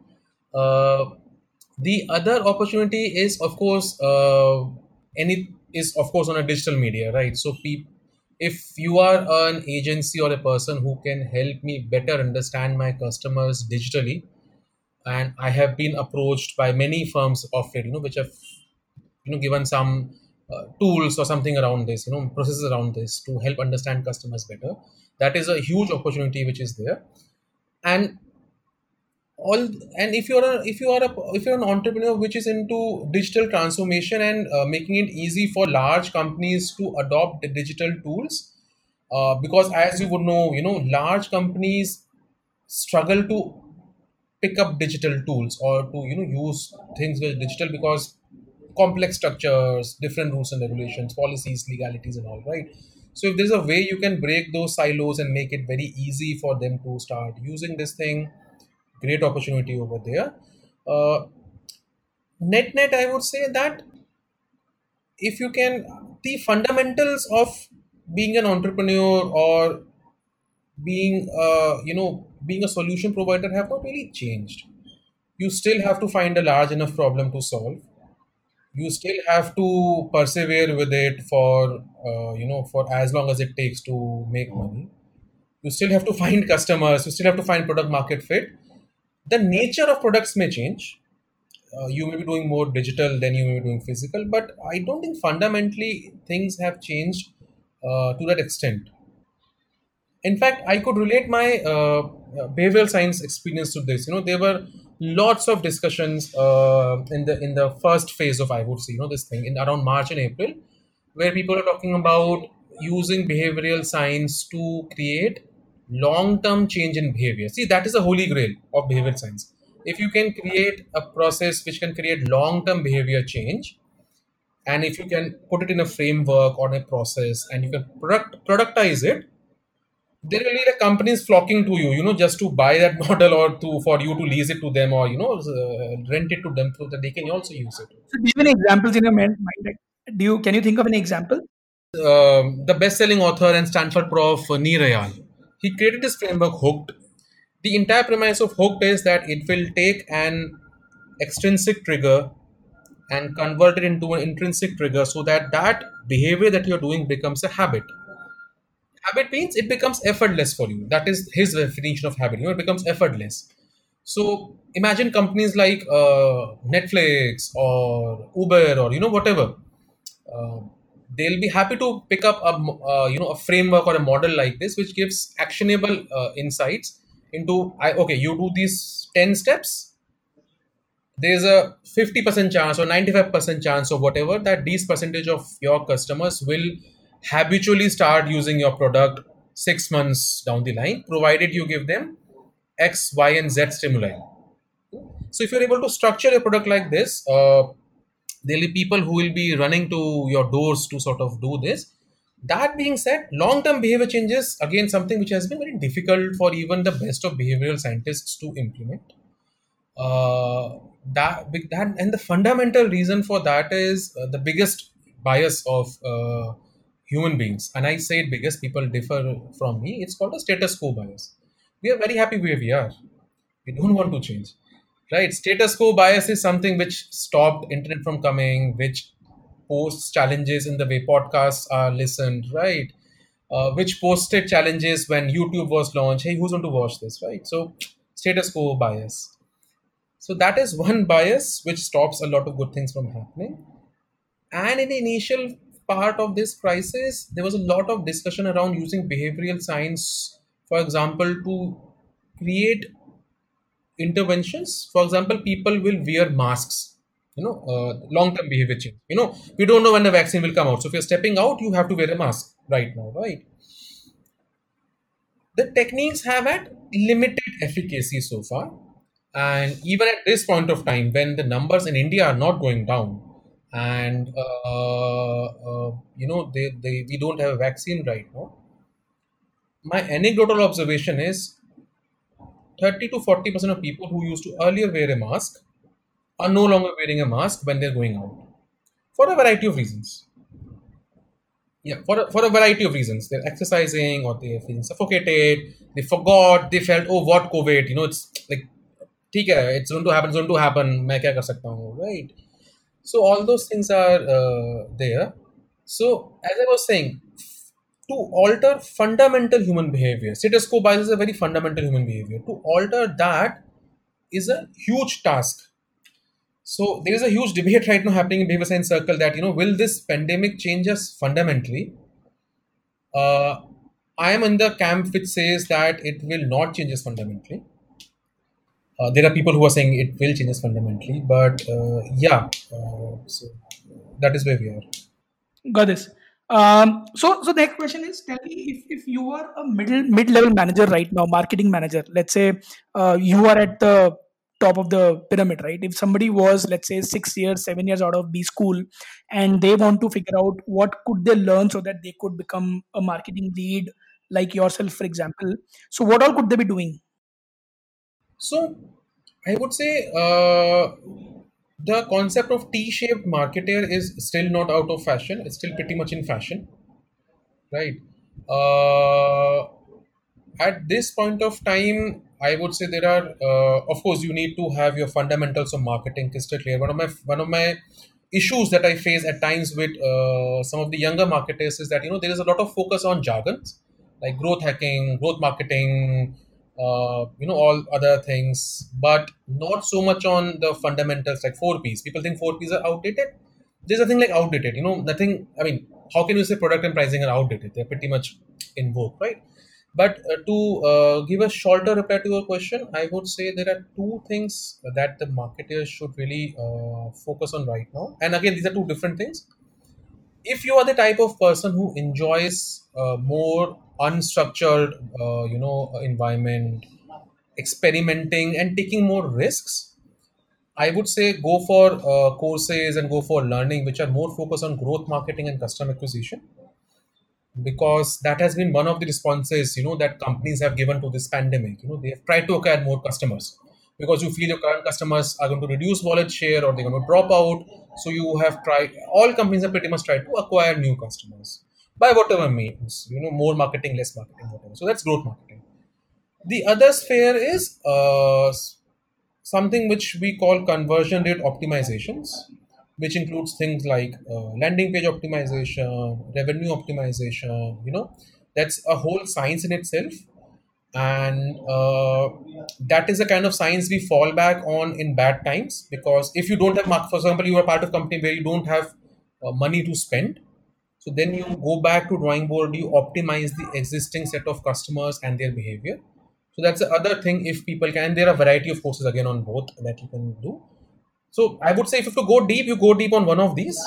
Uh, the other opportunity is of course uh, any is of course on a digital media right? So peop, if you are an agency or a person who can help me better understand my customers digitally and I have been approached by many firms of it, you know, which have you know given some uh, tools or something around this, you know, processes around this to help understand customers better. That is a huge opportunity which is there, and all and if you're a if you are a if you're an entrepreneur which is into digital transformation and uh, making it easy for large companies to adopt the digital tools uh, because as you would know you know large companies struggle to pick up digital tools or to you know use things with digital because complex structures different rules and regulations policies legalities and all right? So if there's a way you can break those silos and make it very easy for them to start using this thing great opportunity over there. Uh, net net i would say that if you can the fundamentals of being an entrepreneur or being uh, you know being a solution provider have not really changed. You still have to find a large enough problem to solve. You still have to persevere with it for uh, you know for as long as it takes to make money. You still have to find customers. You still have to find product market fit. The nature of products may change. Uh, you may be doing more digital than you may be doing physical but i don't think fundamentally things have changed uh, to that extent in fact i could relate my uh, behavioral science experience to this. You know there were lots of discussions uh, in the in the first phase of i would say you know this thing in around march and april where people are talking about using behavioral science to create long term change in behavior. See that is the holy grail of behavioral science. If you can create a process which can create long term behavior change and if you can put it in a framework or a process and you can product productize it there will be the companies flocking to you, you know, just to buy that model or to for you to lease it to them or you know uh, rent it to them so that they can also use it. So, do you have any examples in your mind? Do you can you think of any example? Um, the best-selling author and Stanford prof uh, Nir Eyal, he created this framework Hooked. The entire premise of Hooked is that it will take an extrinsic trigger and convert it into an intrinsic trigger so that that behavior that you're doing becomes a habit habit means it becomes effortless for you. That is his definition of habit. You know it becomes effortless. So imagine companies like uh, netflix or uber or you know whatever. Uh, they'll be happy to pick up a uh, you know a framework or a model like this which gives actionable uh, insights into I, okay you do these 10 steps. There's a 50% chance or 95% chance or whatever that these percentage of your customers will habitually start using your product six months down the line, provided you give them X, Y, and Z stimuli. So if you're able to structure a product like this, uh, there'll be people who will be running to your doors to sort of do this. That being said, long-term behavior changes again something which has been very difficult for even the best of behavioral scientists to implement. Uh, that that and the fundamental reason for that is uh, the biggest bias of uh, human beings. And I say it because people differ from me. It's called a status quo bias. We are very happy where we are. We don't want to change right status quo bias is something which stopped internet from coming which posts challenges in the way podcasts are listened right uh, which posted challenges when youtube was launched hey who's going to watch this right so status quo bias so that is one bias which stops a lot of good things from happening and in the initial part of this crisis there was a lot of discussion around using behavioral science for example to create interventions. For example people will wear masks you know uh, long term behavior change. You know we don't know when the vaccine will come out. So if you're stepping out you have to wear a mask right now right? The techniques have had limited efficacy so far. And even at this point of time when the numbers in india are not going down and uh, uh, you know they, they we don't have a vaccine right now my anecdotal observation is 30 to 40 percent of people who used to earlier wear a mask are no longer wearing a mask when they're going out for a variety of reasons. Yeah, for a, for a variety of reasons. They're exercising or they're feeling suffocated. They forgot. They felt, oh, what COVID? You know, it's like, ठीक है, it's going to happen. It's going to happen. मैं क्या कर सकता हूँ, right? so all those things are uh, there. So as I was saying, to alter fundamental human behavior, status quo bias is a very fundamental human behavior. To alter that is a huge task. So there is a huge debate right now happening in behavior science circle that you know will this pandemic change us fundamentally? Uh, I am in the camp which says that it will not change us fundamentally. Uh, there are people who are saying it will change us fundamentally, but uh, yeah, uh, so that is where we are. Got this. Um, so, so the next question is, tell me if, if you are a middle mid level manager right now, marketing manager. Let's say uh, you are at the top of the pyramid, right? If somebody was, let's say, six years, seven years out of B school, and they want to figure out what could they learn so that they could become a marketing lead like yourself, for example. So, what all could they be doing? So I would say uh, the concept of T-shaped marketer is still not out of fashion. It's still pretty much in fashion, right? Uh, at this point of time, I would say there are, uh, of course, you need to have your fundamentals of marketing crystal clear. One of my one of my issues that I face at times with uh, some of the younger marketers is that you know there is a lot of focus on jargons like growth hacking, growth marketing, uh, you know all other things but not so much on the fundamentals like 4 ps. People think 4 ps are outdated. There's nothing like outdated you know nothing i mean how can you say product and pricing are outdated? They're pretty much in vogue right? But uh, to uh, give a shorter reply to your question i would say there are two things that the marketers should really uh, focus on right now. And again these are two different things. If you are the type of person who enjoys uh, more unstructured uh, you know environment experimenting and taking more risks i would say go for uh, courses and go for learning which are more focused on growth marketing and customer acquisition. Because that has been one of the responses you know that companies have given to this pandemic. You know they have tried to acquire more customers. Because you feel your current customers are going to reduce wallet share or they're going to drop out. So you have tried all companies have pretty much tried to acquire new customers by whatever means you know more marketing less marketing whatever. So that's growth marketing. The other sphere is uh, something which we call conversion rate optimizations which includes things like uh, landing page optimization revenue optimization you know that's a whole science in itself. And uh, that is the kind of science we fall back on in bad times because if you don't have for example you are part of a company where you don't have uh, money to spend so then you go back to drawing board you optimize the existing set of customers and their behavior so that's the other thing if people can there are variety of courses again on both that you can do so i would say if you have to go deep you go deep on one of these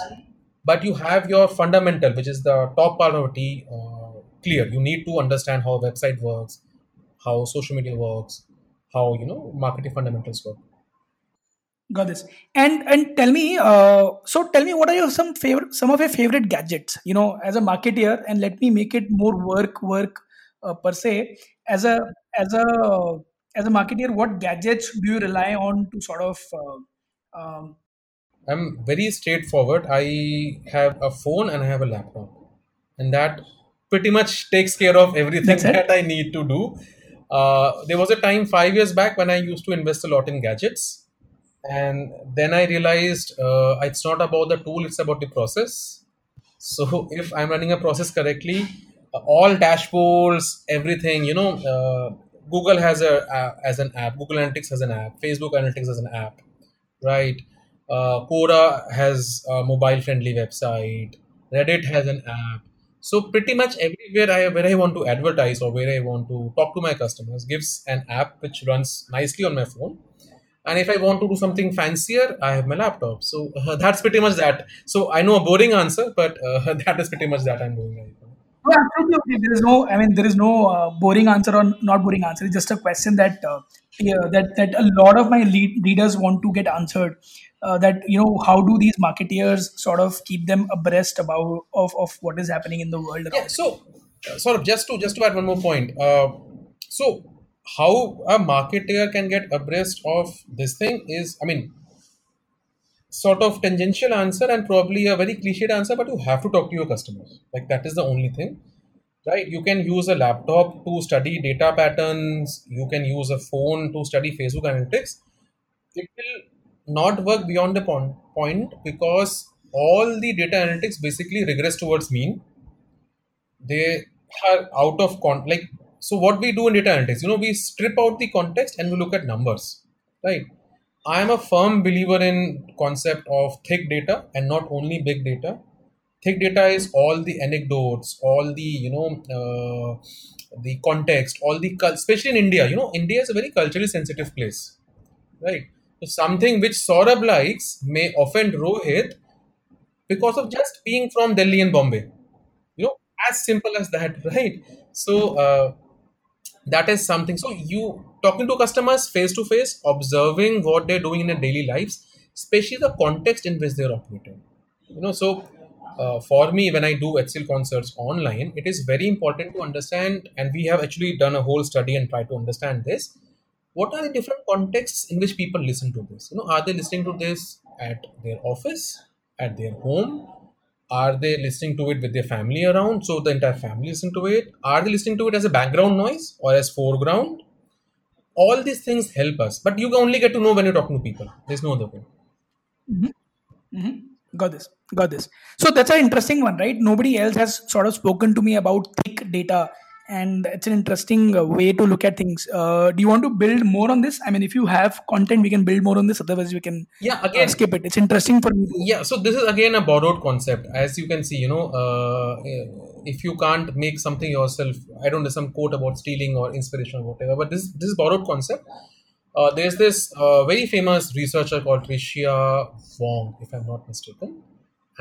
but you have your fundamental, which is the top part of T, uh, clear. You need to understand how website works, how social media works, how you know marketing fundamentals work. Got this. And and tell me, uh, so tell me, what are your some favorite, some of your favorite gadgets? You know, as a marketeer, and let me make it more work work uh, per se. As a as a as a marketeer, what gadgets do you rely on to sort of uh, um, I'm very straightforward. I have a phone and I have a laptop, and that pretty much takes care of everything that I need to do. Uh, there was a time five years back when I used to invest a lot in gadgets, and then I realized uh, it's not about the tool; it's about the process. So if I'm running a process correctly, uh, all dashboards, everything, you know, uh, Google has a as an app, Google Analytics has an app, Facebook Analytics has an app, right? Uh, Quora has a mobile-friendly website. Reddit has an app. So pretty much everywhere I where I want to advertise or where I want to talk to my customers gives an app which runs nicely on my phone. And if I want to do something fancier, I have my laptop. So uh, that's pretty much that. So I know a boring answer, but uh, that is pretty much that I'm doing right now. No, absolutely okay. There is no, I mean, there is no uh, boring answer or not boring answer. It's just a question that uh, yeah, that that a lot of my lead, readers want to get answered. Uh, that you know, how do these marketeers sort of keep them abreast about of, of what is happening in the world Yeah. So uh, sort of just to just to add one more point. So how a marketer can get abreast of this thing is, I mean, sort of tangential answer and probably a very cliched answer, but you have to talk to your customers. Like that is the only thing, right? You can use a laptop to study data patterns. You can use a phone to study Facebook analytics. It will not work beyond the point, because all the data analytics basically regress towards mean. They are out of con like so what we do in data analytics, you know, we strip out the context and we look at numbers, right? I am a firm believer in concept of thick data and not only big data. Thick data is all the anecdotes, all the you know uh, the context, all the especially in India. You know, India is a very culturally sensitive place, right? So something which Saurabh likes may offend Rohit because of just being from Delhi and Bombay. You know, as simple as that, right? So uh, that is something. So you talking to customers face to face observing what they're doing in their daily lives especially the context in which they're operating. You know so uh, for me when i do HCL concerts online it is very important to understand and we have actually done a whole study and try to understand this what are the different contexts in which people listen to this? You know are they listening to this at their office at their home are they listening to it with their family around so the entire family listen to it are they listening to it as a background noise or as foreground all these things help us but you only get to know when you're talking to people there's no other way Mhm. Got this. Got this. So that's an interesting one, right? Nobody else has sort of spoken to me about thick data, and it's an interesting uh, way to look at things. Uh, do you want to build more on this? I mean, if you have content, we can build more on this. Otherwise, we can yeah uh, again skip it. It's interesting for me. Yeah so this is again a borrowed concept as you can see you know uh, if you can't make something yourself i don't know some quote about stealing or inspiration or whatever but this this is borrowed concept uh, there's this uh, very famous researcher called tricia wang if i'm not mistaken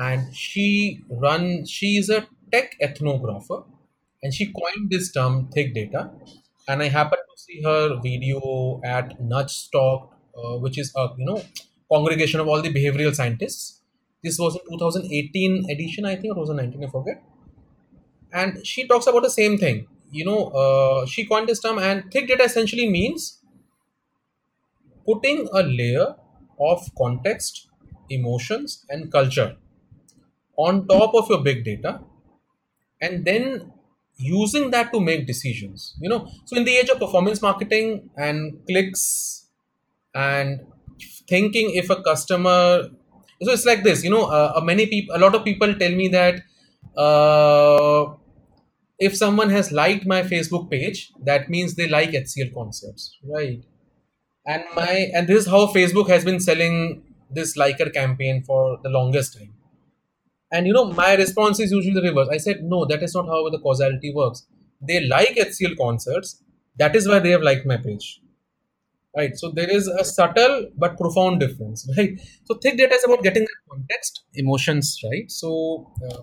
and she run she is a tech ethnographer and she coined this term thick data. And i happened to see her video at nudgestock uh, which is a you know congregation of all the behavioral scientists. This was in 2018 edition i think or 2019 i forget. And she talks about the same thing. You know uh, she coined this term and thick data essentially means putting a layer of context emotions and culture on top of your big data and then using that to make decisions you know. So in the age of performance marketing and clicks and thinking if a customer so it's like this you know uh, uh, many people a lot of people tell me that uh, if someone has liked my facebook page that means they like hcl concerts right? And my and this is how facebook has been selling this liker campaign for the longest time and you know, my response is usually the reverse. I said, no, that is not how the causality works. They like HCL concerts. That is why they have liked my page. right? So there is a subtle but profound difference, right? So thick data is about getting that context, emotions, right? So uh,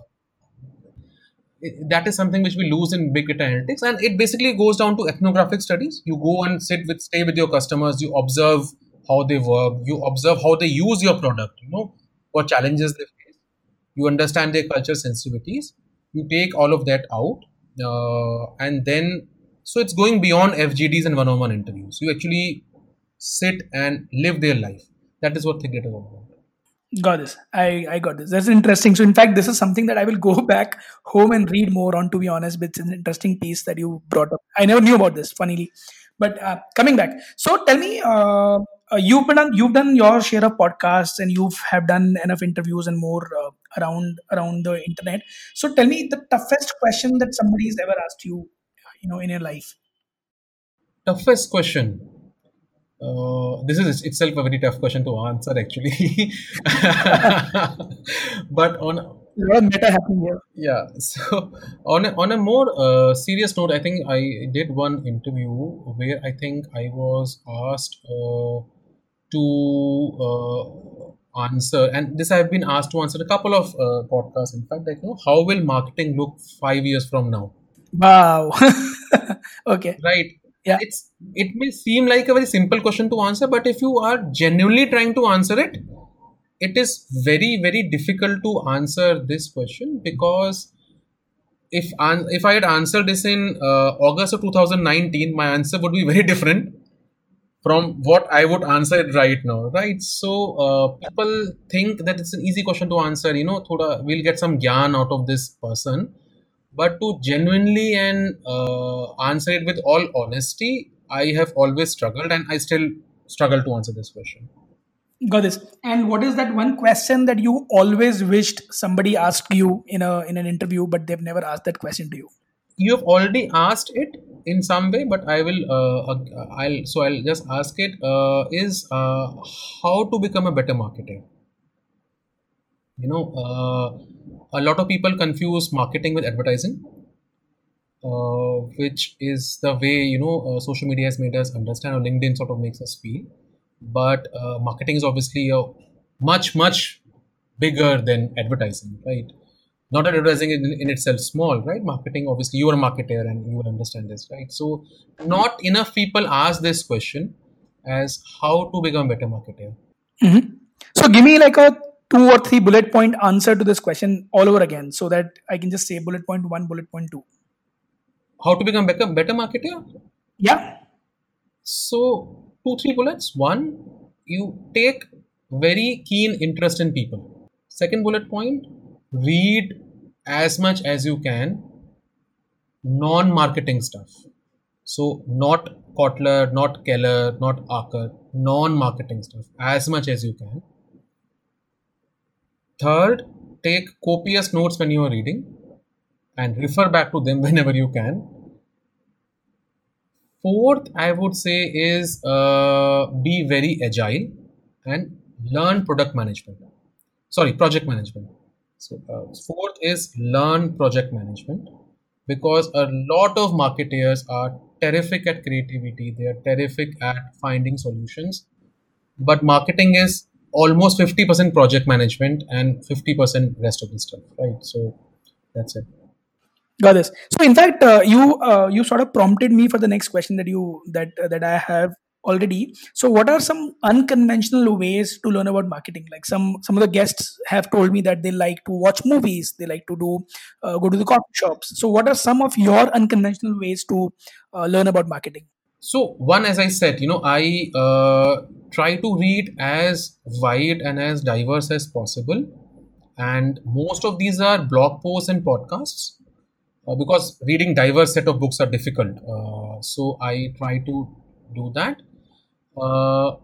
that is something which we lose in big data analytics, and it basically goes down to ethnographic studies. You go and sit with, stay with your customers. You observe how they work. You observe how they use your product. You know what challenges they. You understand their culture sensitivities. You take all of that out, uh, and then so it's going beyond FGDs and one-on-one interviews. You actually sit and live their life. That is what is all about. Got this. I, I got this. That's interesting. So, in fact, this is something that I will go back home and read more on, to be honest. But it's an interesting piece that you brought up. I never knew about this, funnily. But uh, coming back, so tell me, uh, uh, you've been done, you've done your share of podcasts and you've have done enough interviews and more uh, around around the internet. So, tell me the toughest question that somebody's ever asked you, you know, in your life. Toughest question. Uh, this is itself a very tough question to answer, actually. but on A lot of meta happening here. yeah, so on a, on a more uh, serious note, I think I did one interview where I think I was asked uh, to uh, answer, and this I've been asked to answer a couple of uh, podcasts. In fact, like, you know, how will marketing look five years from now? Wow. okay. Right. Yeah. It's it may seem like a very simple question to answer, but if you are genuinely trying to answer it, it is very very difficult to answer this question because if if I had answered this in uh, August of 2019, my answer would be very different from what I would answer it right now, right? So uh, people think that it's an easy question to answer. You know, thoda, we'll get some gyan out of this person, but to genuinely and uh, answer it with all honesty, I have always struggled, and I still struggle to answer this question. Got this. And what is that one question that you always wished somebody asked you in a in an interview, but they've never asked that question to you? you have already asked it in some way but i will uh, uh, i'll so i'll just ask it uh, is uh, how to become a better marketer you know uh, a lot of people confuse marketing with advertising uh, which is the way you know social media has made us understand or linkedin sort of makes us feel but uh, marketing is obviously a much much bigger than advertising right? Not advertising in, in itself small right? Marketing obviously you are a marketer and you will understand this right? So not enough people ask this question as how to become a better marketer. Hmm So give me like a two or three bullet point answer to this question all over again, so that I can just say bullet point one, bullet point two. how to become better better marketer? Yeah. so two three bullets. One you take very keen interest in people. Second bullet point read as much as you can non-marketing stuff. So not kotler not keller not Aaker, non-marketing stuff as much as you can. Third take copious notes when you are reading and refer back to them whenever you can fourth i would say is uh, be very agile and learn product management. Sorry project management. So uh, fourth is learn project management because a lot of marketeers are terrific at creativity. They are terrific at finding solutions. But marketing is almost 50% project management and 50% rest of the stuff right? So that's it Got this. So in fact, uh, you uh, you sort of prompted me for the next question that you that uh, that I have already. So what are some unconventional ways to learn about marketing? Like some some of the guests have told me that they like to watch movies, they like to do uh, go to the coffee shops. So what are some of your unconventional ways to uh, learn about marketing? So one, as I said, you know, I uh, try to read as wide and as diverse as possible, and most of these are blog posts and podcasts uh, because reading diverse set of books are difficult. Uh, so I try to do that. Uh,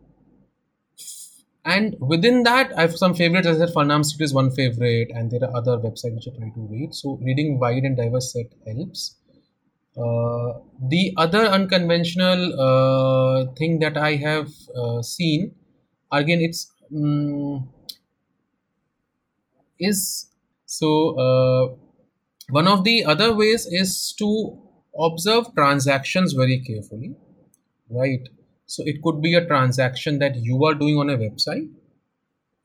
and within that, I have some favorites. As I said, Farnam Street is one favorite, and there are other websites which I try to read. So reading wide and diverse set helps. Uh, the other unconventional uh, thing that I have uh, seen, again, it's um, is so one of the other ways is to observe transactions very carefully, right? So it could be a transaction that you are doing on a website.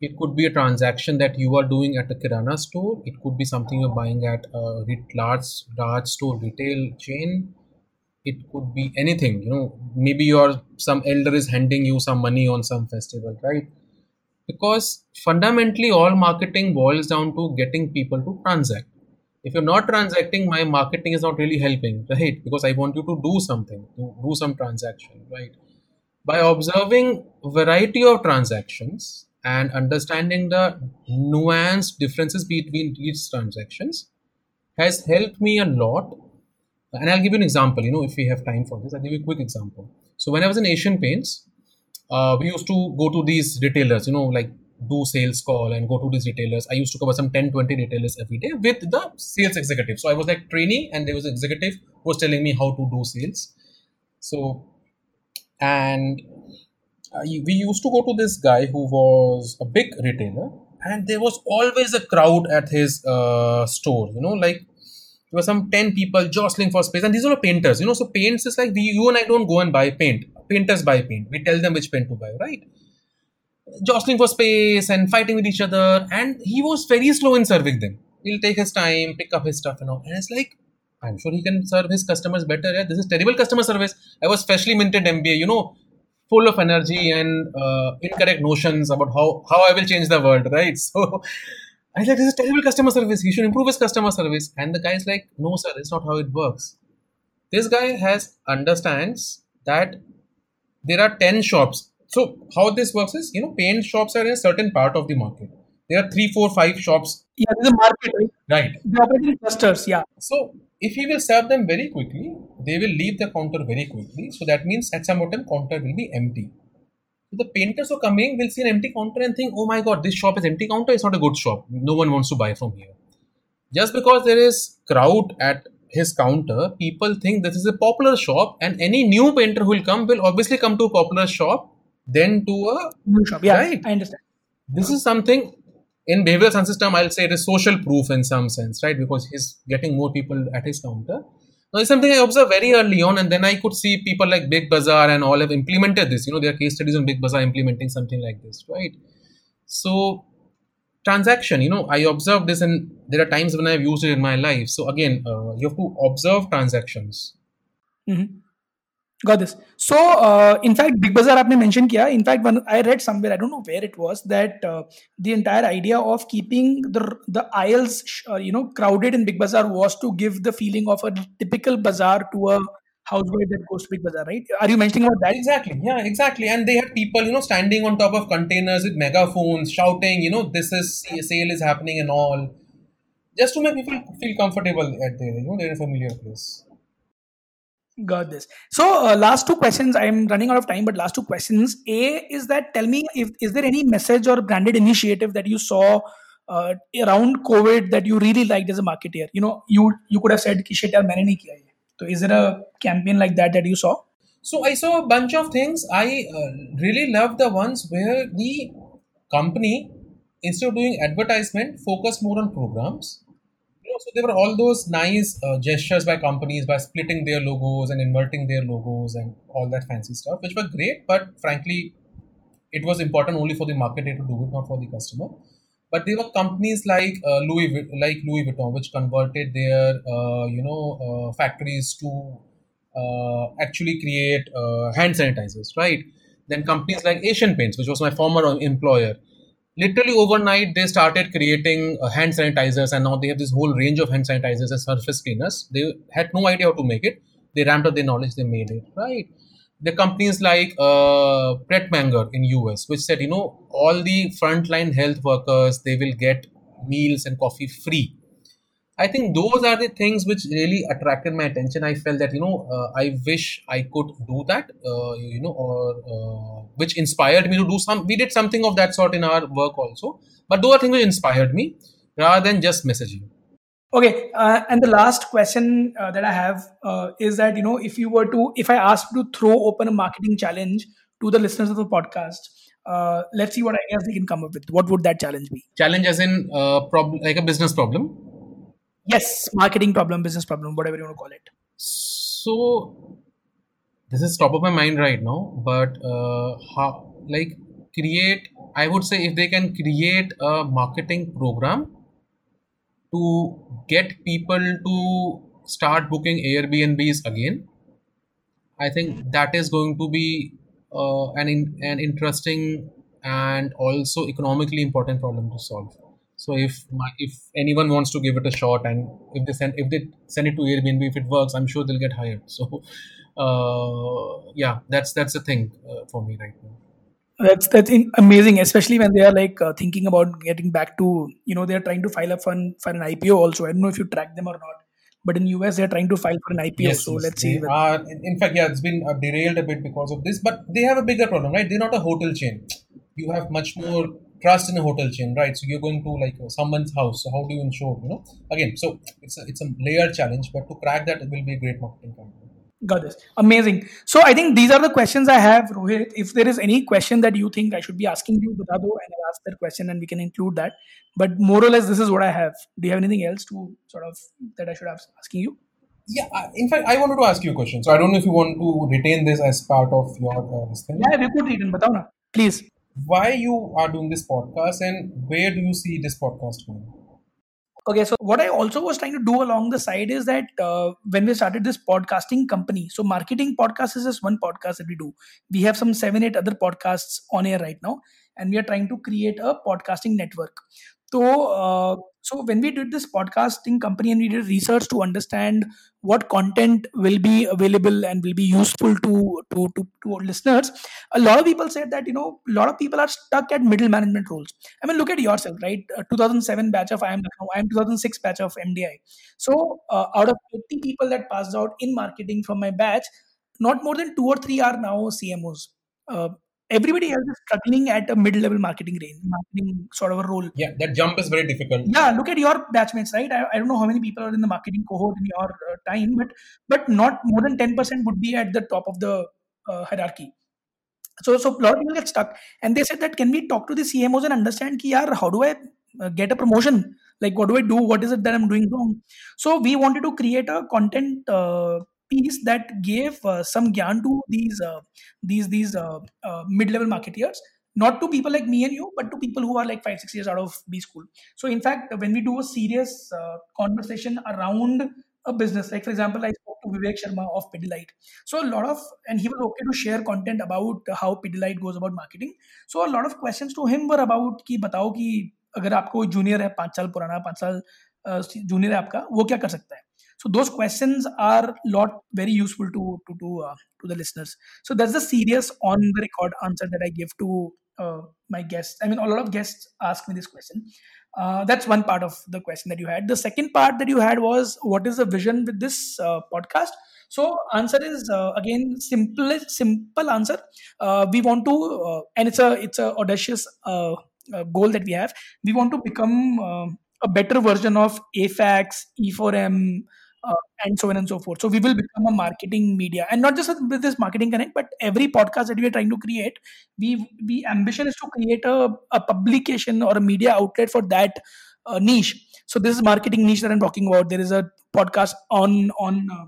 It could be a transaction that you are doing at a Kirana store. It could be something you're buying at a large, large store retail chain. It could be anything, you know, maybe your some elder is handing you some money on some festival, right? Because fundamentally all marketing boils down to getting people to transact if you're not transacting my marketing is not really helping right? Because i want you to do something to do some transaction right? By observing variety of transactions and understanding the nuanced differences between these transactions has helped me a lot. And i'll give you an example you know if we have time for this i'll give you a quick example. So when i was in asian paints uh, we used to go to these retailers you know like do sales call and go to these retailers. I used to cover some 10, 20 retailers every day with the sales executive. So I was like training and there was an executive who was telling me how to do sales. So, and uh, we used to go to this guy who was a big retailer and there was always a crowd at his uh, store, you know, like there were some 10 people jostling for space and these are painters, you know, so paints is like we, you and I don't go and buy paint. Painters buy paint. We tell them which paint to buy, right? Jostling for space and fighting with each other. And he was very slow in serving them. He'll take his time, pick up his stuff and all. And it's like, I'm sure he can serve his customers better. Yeah, this is terrible customer service. I was freshly minted MBA, you know, full of energy and uh, incorrect notions about how, how I will change the world, right? So I was like, this is terrible customer service. He should improve his customer service. And the guy's like, no, sir, it's not how it works. This guy has understands that there are 10 shops so how this works is, you know, paint shops are in a certain part of the market. There are three, four, five shops. Yeah, there's a market, right? Right. They operate in clusters, yeah. So if he will serve them very quickly, they will leave the counter very quickly. So that means at some point counter will be empty. So the painters who are coming will see an empty counter and think, oh my god, this shop is empty counter, it's not a good shop. No one wants to buy from here. Just because there is crowd at his counter, people think this is a popular shop, and any new painter who will come will obviously come to a popular shop then to a new shop. Yeah, right? I understand. This is something in behavioral science system. I'll say it is social proof in some sense, right? Because he's getting more people at his counter. Now, it's something I observed very early on, and then I could see people like Big Bazaar and all have implemented this. You know, there are case studies on Big Bazaar implementing something like this, right? So, transaction, you know, I observed this, and there are times when I've used it in my life. So, again, uh, you have to observe transactions. Mm-hmm. Got this. So, uh, in fact, Big Bazaar आपने mention किया. In fact, when I read somewhere, I don't know where it was, that uh, the entire idea of keeping the the aisles, uh, you know, crowded in Big Bazaar was to give the feeling of a typical bazaar to a housewife that goes to Big Bazaar, right? Are you mentioning about that? Exactly. Yeah, exactly. And they had people, you know, standing on top of containers with megaphones, shouting, you know, this is sale is happening and all, just to make people feel comfortable at there. You know, they're in a familiar place. Got this. So, uh, last two questions. I'm running out of time, but last two questions. A is that tell me if is there any message or branded initiative that you saw uh, around COVID that you really liked as a marketer? You know, you you could have said कि shit यार मैंने नहीं किया ये. So, is there a campaign like that that you saw? So I saw a bunch of things. I uh, really love the ones where the company instead of doing advertisement focus more on programs so there were all those nice uh, gestures by companies by splitting their logos and inverting their logos and all that fancy stuff, which were great. But frankly, it was important only for the marketer to do it, not for the customer. But there were companies like uh, Louis, like Louis Vuitton, which converted their uh, you know uh, factories to uh, actually create uh, hand sanitizers, right? Then companies like Asian Paints, which was my former employer, literally overnight they started creating uh, hand sanitizers and now they have this whole range of hand sanitizers and surface cleaners. They had no idea how to make it. They ramped up their knowledge they made it right? The companies like uh, Pret Manger in US, which said, you know, all the frontline health workers, they will get meals and coffee free I think those are the things which really attracted my attention. I felt that you know uh, I wish I could do that, uh, you know, or uh, which inspired me to do some. We did something of that sort in our work also, but those are things which inspired me rather than just messaging. Okay, uh, and the last question uh, that I have uh, is that you know if you were to if I asked to throw open a marketing challenge to the listeners of the podcast, let's see what ideas they can come up with. What would that challenge be? Challenge as in problem, like a business problem yes marketing problem business problem whatever you want to call it. So this is top of my mind right now but uh, how like create i would say if they can create a marketing program to get people to start booking airbnbs again i think that is going to be uh, an in, an interesting and also economically important problem to solve so if my, if anyone wants to give it a shot and if they send if they send it to airbnb if it works i'm sure they'll get hired so uh, yeah that's that's the thing uh, for me right now That's that's in, amazing, especially when they are like uh, thinking about getting back to you know they're trying to file up for an, for an IPO also. I don't know if you track them or not, but in US they're trying to file for an IPO. Yes, So yes, let's see. are. In in fact, yeah, it's been uh, derailed a bit because of this, but they have a bigger problem, right? They're not a hotel chain. You have much more trust in a hotel chain, right? So you're going to like someone's house. So how do you ensure, you know? Again, so it's a, it's a layered challenge, but to crack that, it will be a great marketing campaign. got this. Amazing. So I think these are the questions I have, Rohit. If there is any question that you think I should be asking you, bata do, and I'll ask that question and we can include that. But more or less, this is what I have. Do you have anything else to sort of that I should have asking you? Yeah, I- in fact, I wanted to ask you a question. So I don't know if you want to retain this as part of your uh, this thing. Yeah, we could and batao na. Please. Why you are doing this podcast, and where do you see this podcast going? Okay, so what I also was trying to do along the side is that uh, when we started this podcasting company, so marketing podcast is just one podcast that we do. We have some seven, eight other podcasts on air right now, and we are trying to create a podcasting network. So, uh, so when we did this podcasting company and we did research to understand what content will be available and will be useful to to to, to listeners, a lot of people said that you know a lot of people are stuck at middle management roles I mean, look at yourself, right? Uh, 2007 batch of IIM Lucknow, I am 2006 batch of MDI. So, uh, out of 80 people that passed out in marketing from my batch, not more than two or three are now CMOs. Everybody else is struggling at a mid-level marketing range, marketing sort of a role. Yeah, that jump is very difficult. Yeah, look at your batchmates, right? I, I don't know how many people are in the marketing cohort in your uh, time, but but not more than 10% would be at the top of the uh, hierarchy. So, so a lot of people get stuck, and they said that can we talk to the CMOs and understand, ki, yaar, how do I uh, get a promotion? Like, what do I do? What is it that I'm doing wrong? So, we wanted to create a content uh, piece that gave uh, some gyan to these uh, these these uh, uh, mid-level marketeers, not to people like me and you, but to people who are like five six years out of B school. So, in fact, when we do a serious uh, conversation around a business, like for example, I spoke to Vivek Sharma of Pidilite so a lot of and he was okay to share content about how Pidilite goes about marketing. So a lot of questions to him were about कि बताओ कि अगर आपको junior है पाँच साल पुराना पाँच साल जूनियर है आपका वो क्या कर सकता है so those questions are lot very useful to to to uh, to the listeners. So that's the serious on the record answer that i give to uh, my guests. I mean a lot of guests ask me this question. Uh, that's one part of the question that you had. The second part that you had was what is the vision with this uh, podcast? So answer is uh, again simple simple answer. Uh, we want to uh, and it's a it's a audacious goal that we have. We want to become uh, a better version of afaqs e4m uh, and so on and so forth. So we will become a marketing media. And not just with this marketing connect but every podcast that we are trying to create we we ambition is to create a, a publication or a media outlet for that uh, niche. So this is marketing niche that i'm talking about. There is a podcast on on uh,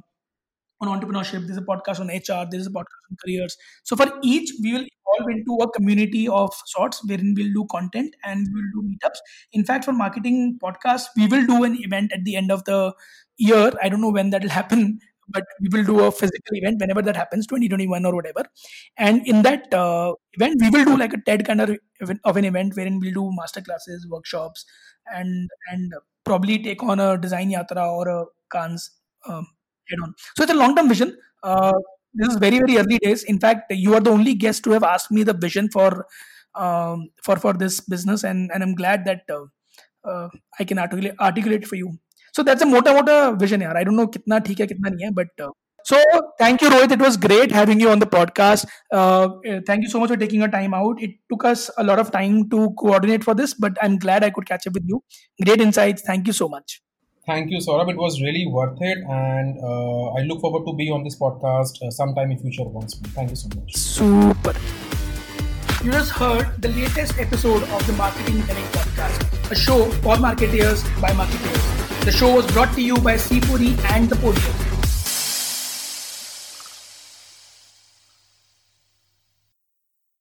on entrepreneurship, there's a podcast on HR, there's a podcast on careers. So for each, we will evolve into a community of sorts wherein we'll do content and we'll do meetups. In fact, for marketing podcasts, we will do an event at the end of the year. I don't know when that will happen, but we will do a physical event whenever that happens, 2021 or whatever. And in that uh, event, we will do like a TED kind of, event, of an event wherein we'll do master classes, workshops, and and probably take on a design yatra or a Cannes um, head on. So it's a long term vision. Uh, this is very very early days. In fact, you are the only guest to have asked me the vision for um, for for this business, and and I'm glad that uh, uh, I can articulate articulate for you. So that's a mota mota vision, yaar. I don't know kitna theek hai, kitna nahi hai, but. Uh, so thank you, Rohit. It was great having you on the podcast. Uh, uh, thank you so much for taking your time out. It took us a lot of time to coordinate for this, but I'm glad I could catch up with you. Great insights. Thank you so much. Thank you, Saurabh. It was really worth it, and uh, I look forward to be on this podcast uh, sometime in future once more. Thank you so much. Super. You just heard the latest episode of the Marketing Connect podcast, a show for marketeers by marketeers. The show was brought to you by C4E and The Podium.